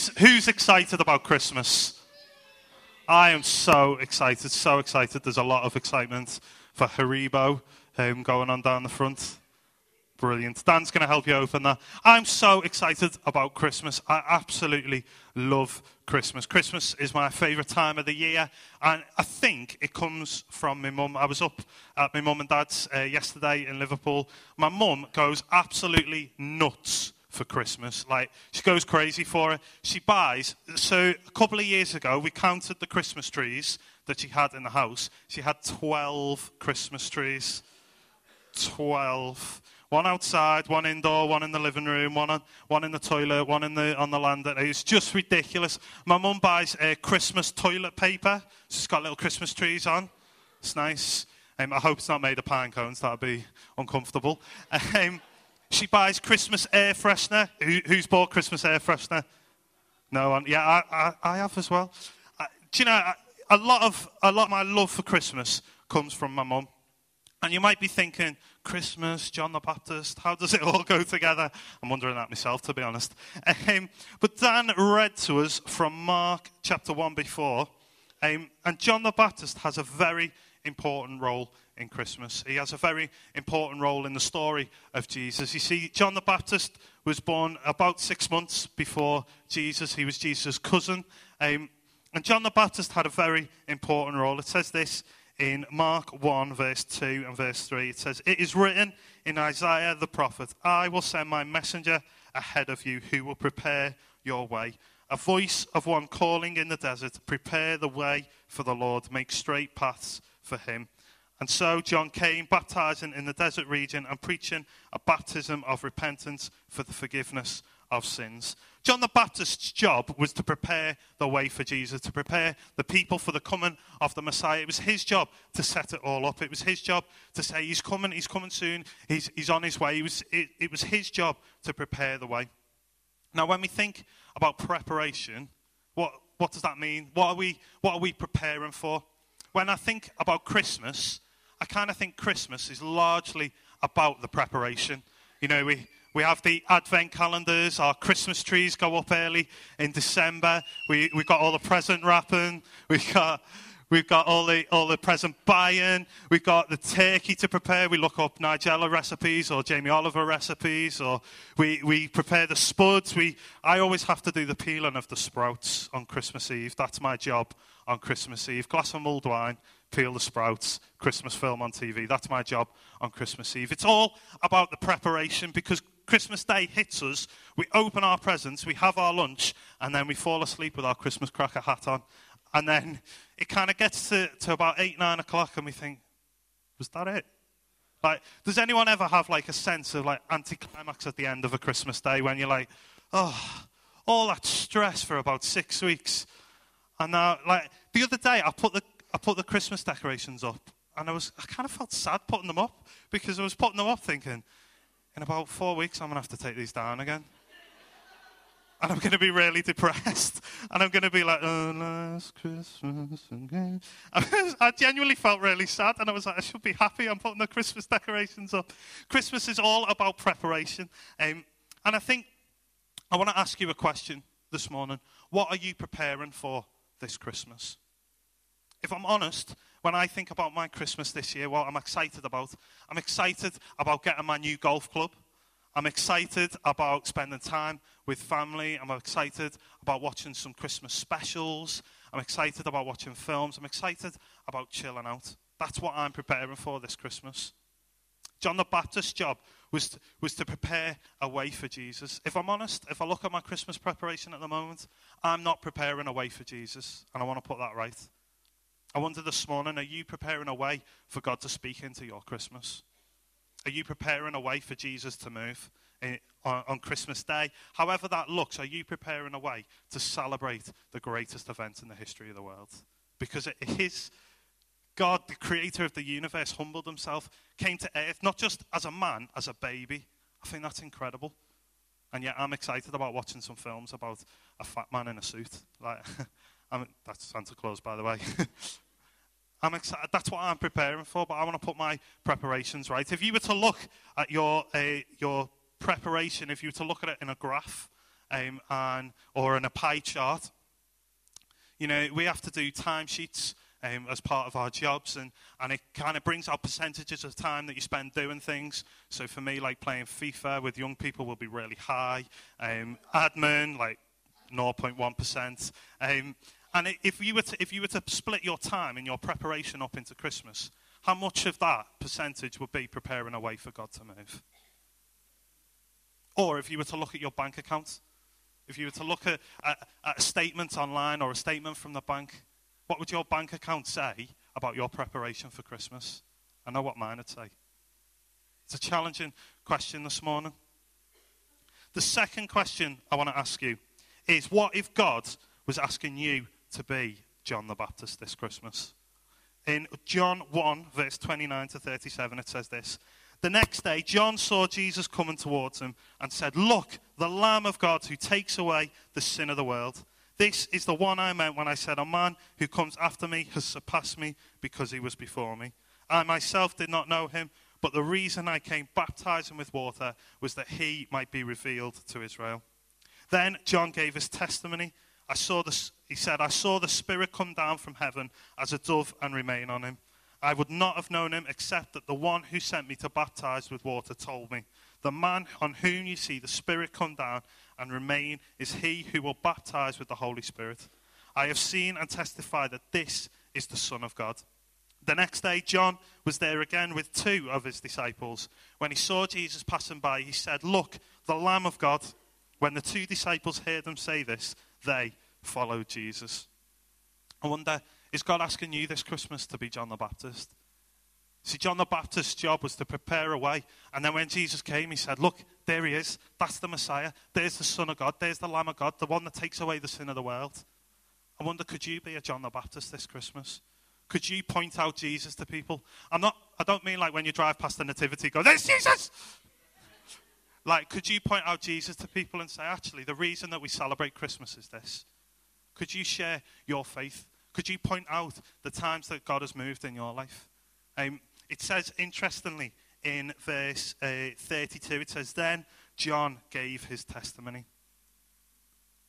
Who's, who's excited about Christmas? I am so excited, so excited. There's a lot of excitement for Haribo um, going on down the front. Brilliant. Dan's going to help you open that. I'm so excited about Christmas. I absolutely love Christmas. Christmas is my favourite time of the year, and I think it comes from my mum. I was up at my mum and dad's uh, yesterday in Liverpool. My mum goes absolutely nuts for Christmas. Like, she goes crazy for it. She buys. So, a couple of years ago, we counted the Christmas trees that she had in the house. She had 12 Christmas trees. 12. One outside, one indoor, one in the living room, one, on, one in the toilet, one in the, on the landing. It's just ridiculous. My mum buys uh, Christmas toilet paper. She's got little Christmas trees on. It's nice. Um, I hope it's not made of pine cones. That would be uncomfortable. Um, she buys Christmas air freshener. Who, who's bought Christmas air freshener? No one. Yeah, I, I, I have as well. Uh, do you know, a lot, of, a lot of my love for Christmas comes from my mum. And you might be thinking, Christmas, John the Baptist, how does it all go together? I'm wondering that myself, to be honest. Um, but Dan read to us from Mark chapter 1 before, um, and John the Baptist has a very important role in Christmas. He has a very important role in the story of Jesus. You see, John the Baptist was born about six months before Jesus, he was Jesus' cousin. Um, and John the Baptist had a very important role. It says this in Mark 1, verse 2 and verse 3. It says, It is written in Isaiah the prophet, I will send my messenger ahead of you who will prepare your way. A voice of one calling in the desert, Prepare the way for the Lord, make straight paths for him. And so John came, baptizing in the desert region and preaching a baptism of repentance for the forgiveness of sins. John the Baptist's job was to prepare the way for Jesus, to prepare the people for the coming of the Messiah. It was his job to set it all up. It was his job to say, He's coming, He's coming soon, He's, he's on His way. It was, it, it was his job to prepare the way. Now, when we think about preparation, what, what does that mean? What are, we, what are we preparing for? When I think about Christmas, I kind of think Christmas is largely about the preparation. You know, we, we have the advent calendars. Our Christmas trees go up early in December. We, we've got all the present wrapping. We've got, we've got all the, all the present buying. We've got the turkey to prepare. We look up Nigella recipes or Jamie Oliver recipes. Or we, we prepare the spuds. We, I always have to do the peeling of the sprouts on Christmas Eve. That's my job on Christmas Eve. Glass of mulled wine, peel the sprouts, Christmas film on TV. That's my job on Christmas Eve. It's all about the preparation because Christmas Day hits us, we open our presents, we have our lunch, and then we fall asleep with our Christmas cracker hat on. And then it kind of gets to, to about 8, 9 o'clock, and we think, was that it? Like, does anyone ever have like a sense of like anticlimax at the end of a Christmas day when you're like, oh, all that stress for about six weeks, and now like the other day I put the I put the Christmas decorations up, and I was I kind of felt sad putting them up because I was putting them up thinking, in about four weeks, I'm to have to take these down again. And I'm going to be really depressed. And I'm going to be like, oh, last Christmas again. I genuinely felt really sad. And I was like, I should be happy. I'm putting the Christmas decorations up. Christmas is all about preparation. Um, and I think I want to ask you a question this morning. What are you preparing for this Christmas? If I'm honest, when I think about my Christmas this year, what I'm excited about, I'm excited about getting my new golf club. I'm excited about spending time with family. I'm excited about watching some Christmas specials. I'm excited about watching films. I'm excited about chilling out. That's what I'm preparing for this Christmas. John the Baptist's job was to, was to prepare a way for Jesus. If I'm honest, if I look at my Christmas preparation at the moment, I'm not preparing a way for Jesus, and I want to put that right. I wonder this morning are you preparing a way for God to speak into your Christmas? Are you preparing a way for Jesus to move in, on, on Christmas Day? However that looks, are you preparing a way to celebrate the greatest event in the history of the world? Because it is God, the creator of the universe, humbled himself, came to earth, not just as a man, as a baby. I think that's incredible. And yet I'm excited about watching some films about a fat man in a suit. Like, I'm, that's Santa Claus, by the way. I'm excited. That's what I'm preparing for, but I want to put my preparations right. If you were to look at your, uh, your preparation, if you were to look at it in a graph, um, and, or in a pie chart. You know, we have to do timesheets um, as part of our jobs, and, and it kind of brings out percentages of time that you spend doing things. So for me, like playing FIFA with young people will be really high. Um, admin, like 0.1%. Um, and if you, were to, if you were to split your time and your preparation up into Christmas, how much of that percentage would be preparing a way for God to move? Or if you were to look at your bank account, if you were to look at, at, at a statement online or a statement from the bank, what would your bank account say about your preparation for Christmas? I know what mine would say. It's a challenging question this morning. The second question I want to ask you is what if God was asking you to be John the Baptist this Christmas? In John 1, verse 29 to 37, it says this The next day, John saw Jesus coming towards him and said, Look, the Lamb of God who takes away the sin of the world. This is the one I meant when I said, A man who comes after me has surpassed me because he was before me. I myself did not know him, but the reason I came baptizing with water was that he might be revealed to Israel. Then John gave his testimony. I saw the, he said, I saw the Spirit come down from heaven as a dove and remain on him. I would not have known him except that the one who sent me to baptize with water told me, The man on whom you see the Spirit come down and remain is he who will baptize with the Holy Spirit. I have seen and testified that this is the Son of God. The next day, John was there again with two of his disciples. When he saw Jesus passing by, he said, Look, the Lamb of God. When the two disciples heard him say this, they followed Jesus. I wonder, is God asking you this Christmas to be John the Baptist? See, John the Baptist's job was to prepare a way. And then when Jesus came, he said, Look, there he is. That's the Messiah. There's the Son of God. There's the Lamb of God, the one that takes away the sin of the world. I wonder, could you be a John the Baptist this Christmas? Could you point out Jesus to people? I'm not, I don't mean like when you drive past the Nativity, go, There's Jesus! Like, could you point out Jesus to people and say, actually, the reason that we celebrate Christmas is this? Could you share your faith? Could you point out the times that God has moved in your life? Um, it says, interestingly, in verse uh, 32, it says, Then John gave his testimony.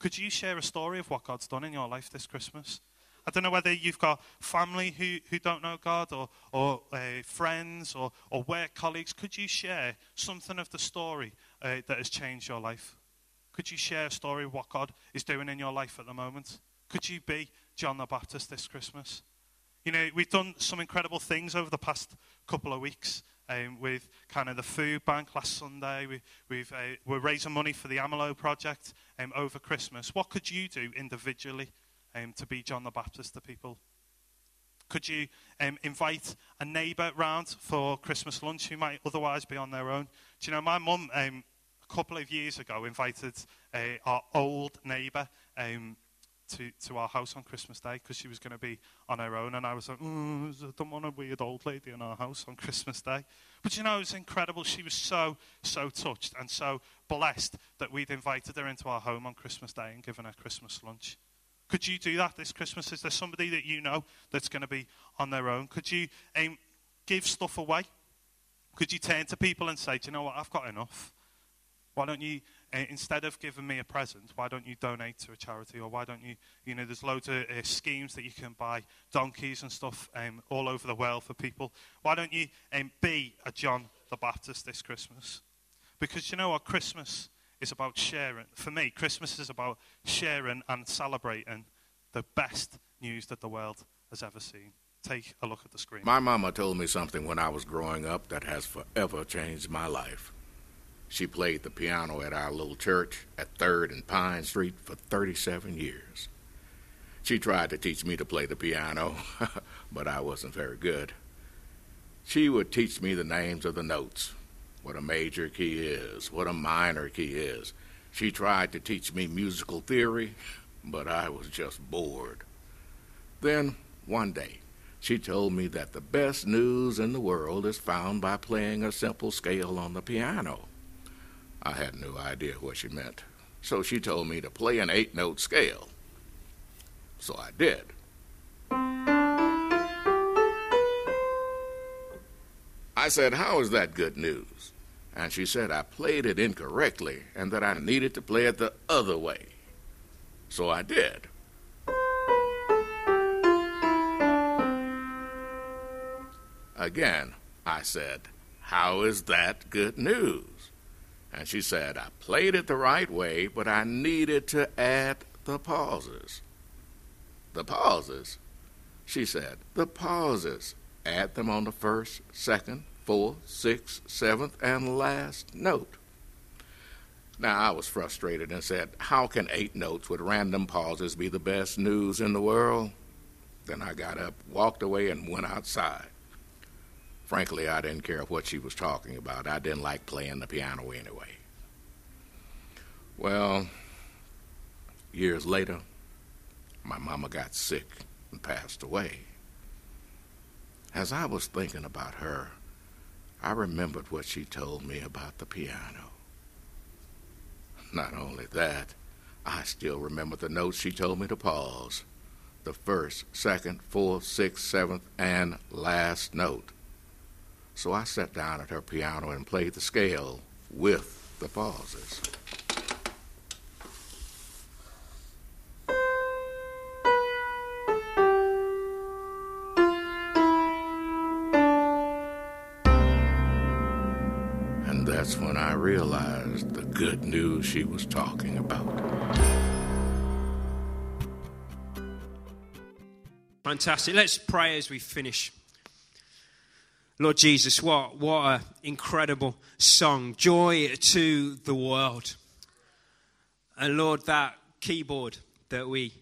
Could you share a story of what God's done in your life this Christmas? I don't know whether you've got family who, who don't know God or, or uh, friends or, or work colleagues. Could you share something of the story uh, that has changed your life? Could you share a story of what God is doing in your life at the moment? Could you be John the Baptist this Christmas? You know, we've done some incredible things over the past couple of weeks. Um, with kind of the food bank last Sunday. We, we've, uh, we're raising money for the Amalo project um, over Christmas. What could you do individually um, to be John the Baptist to people? Could you um, invite a neighbour round for Christmas lunch who might otherwise be on their own? Do you know, my mum, um, a couple of years ago, invited uh, our old neighbour um, to, to our house on Christmas Day because she was going to be on her own. And I was like, mm, I don't want a weird old lady in our house on Christmas Day. But you know, it was incredible. She was so, so touched and so blessed that we'd invited her into our home on Christmas Day and given her Christmas lunch. Could you do that this Christmas? Is there somebody that you know that's going to be on their own? Could you um, give stuff away? Could you turn to people and say, Do you know what? I've got enough. Why don't you, uh, instead of giving me a present, why don't you donate to a charity? Or why don't you, you know, there's loads of uh, schemes that you can buy donkeys and stuff um, all over the world for people. Why don't you um, be a John the Baptist this Christmas? Because you know what? Christmas is about sharing. For me, Christmas is about sharing and celebrating the best news that the world has ever seen. Take a look at the screen. My mama told me something when I was growing up that has forever changed my life. She played the piano at our little church at 3rd and Pine Street for 37 years. She tried to teach me to play the piano, but I wasn't very good. She would teach me the names of the notes, what a major key is, what a minor key is. She tried to teach me musical theory, but I was just bored. Then, one day, she told me that the best news in the world is found by playing a simple scale on the piano. I had no idea what she meant, so she told me to play an eight note scale. So I did. I said, How is that good news? And she said I played it incorrectly and that I needed to play it the other way. So I did. Again, I said, How is that good news? And she said, I played it the right way, but I needed to add the pauses. The pauses? She said, The pauses. Add them on the first, second, fourth, sixth, seventh, and last note. Now, I was frustrated and said, How can eight notes with random pauses be the best news in the world? Then I got up, walked away, and went outside. Frankly, I didn't care what she was talking about. I didn't like playing the piano anyway. Well, years later, my mama got sick and passed away. As I was thinking about her, I remembered what she told me about the piano. Not only that, I still remember the notes she told me to pause the first, second, fourth, sixth, seventh, and last note. So I sat down at her piano and played the scale with the pauses. And that's when I realized the good news she was talking about. Fantastic. Let's pray as we finish. Lord Jesus, what, what an incredible song. Joy to the world. And Lord, that keyboard that we,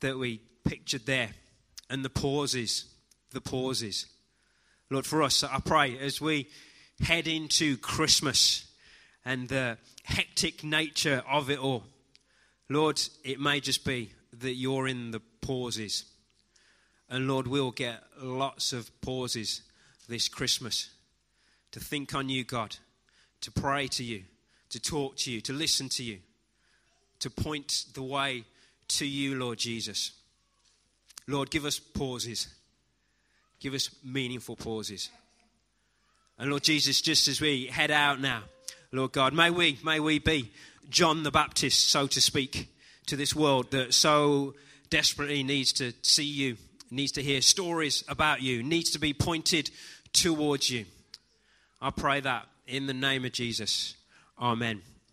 that we pictured there, and the pauses, the pauses. Lord, for us, I pray as we head into Christmas and the hectic nature of it all, Lord, it may just be that you're in the pauses. And Lord, we'll get lots of pauses this Christmas to think on you, God, to pray to you, to talk to you, to listen to you, to point the way to you, Lord Jesus. Lord, give us pauses. Give us meaningful pauses. And Lord Jesus, just as we head out now, Lord God, may we, may we be John the Baptist, so to speak, to this world that so desperately needs to see you, needs to hear stories about you, needs to be pointed towards you. I pray that in the name of Jesus. Amen.